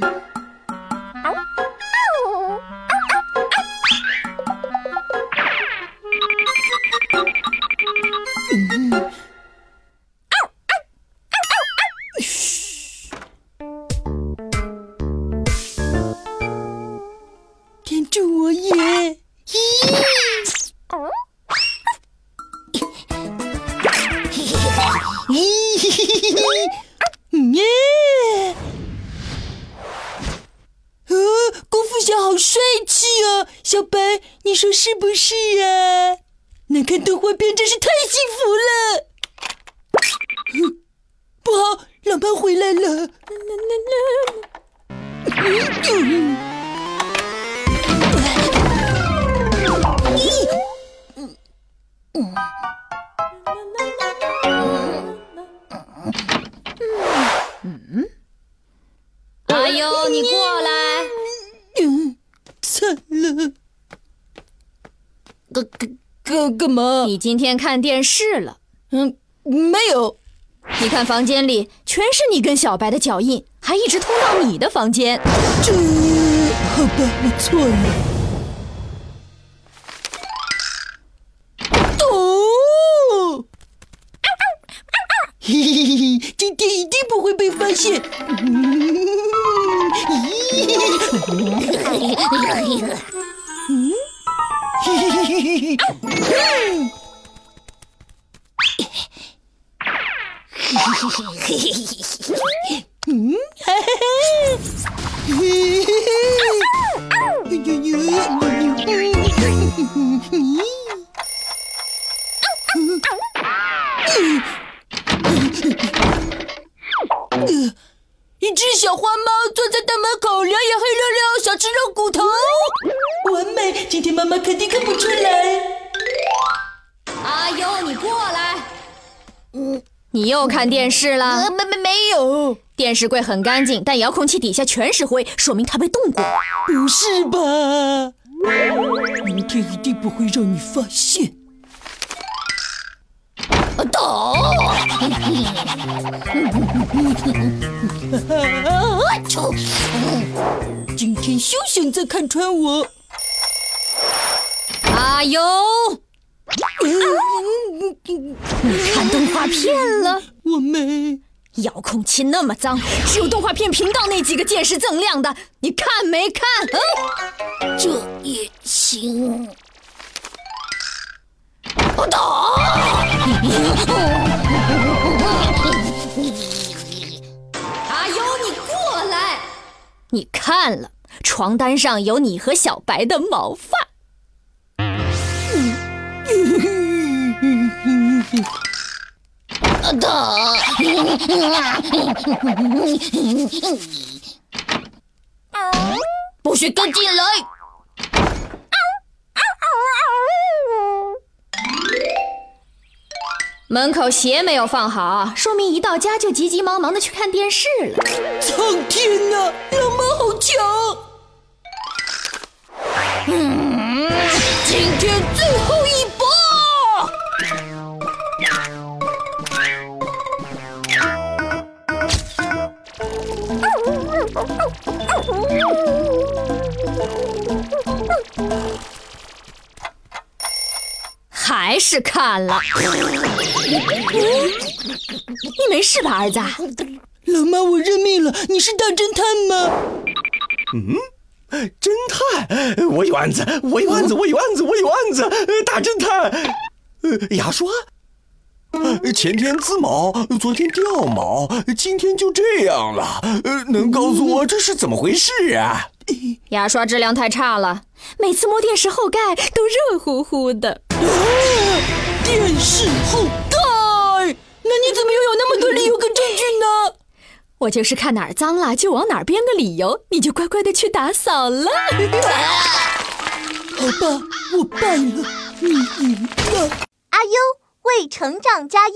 Can't? 你说是不是呀？能看动画片真是太幸福了。不好，老爸回来了。阿干干干干嘛？你今天看电视了？嗯，没有。你看房间里全是你跟小白的脚印，还一直通到你的房间。这，好吧，我错了。哦，嘿嘿嘿嘿，今天一定不会被发现。嗯，嘿 只小花猫坐在大门口，两眼黑溜溜，想吃肉骨头。完美，今天妈妈肯定看不出来。阿优，你过来。嗯。你又看电视了？没没没有，电视柜很干净，但遥控器底下全是灰，说明它被动过。不是吧？明天一定不会让你发现。打！今天休想再看穿我。阿优。你看动画片了？我没。遥控器那么脏，只有动画片频道那几个键是锃亮的，你看没看？嗯，这也行。我打！阿优，你过来！你看了，床单上有你和小白的毛发。打！不许跟进来！门口鞋没有放好，说明一到家就急急忙忙的去看电视了。苍天呐，老妈好强！嗯，今天最后一波。还是看了，你没事吧，儿子？老妈，我认命了，你是大侦探吗？嗯，侦探，我有案子，我有案子，我有案子，我有案子，大侦探，呃，牙刷。前天滋毛，昨天掉毛，今天就这样了。呃，能告诉我这是怎么回事啊？牙刷质量太差了，每次摸电视后盖都热乎乎的。电视后代？那你怎么又有那么多理由跟证据呢？我就是看哪儿脏了就往哪儿编个理由，你就乖乖的去打扫了。好吧，我败了，你赢了。阿优。为成长加油。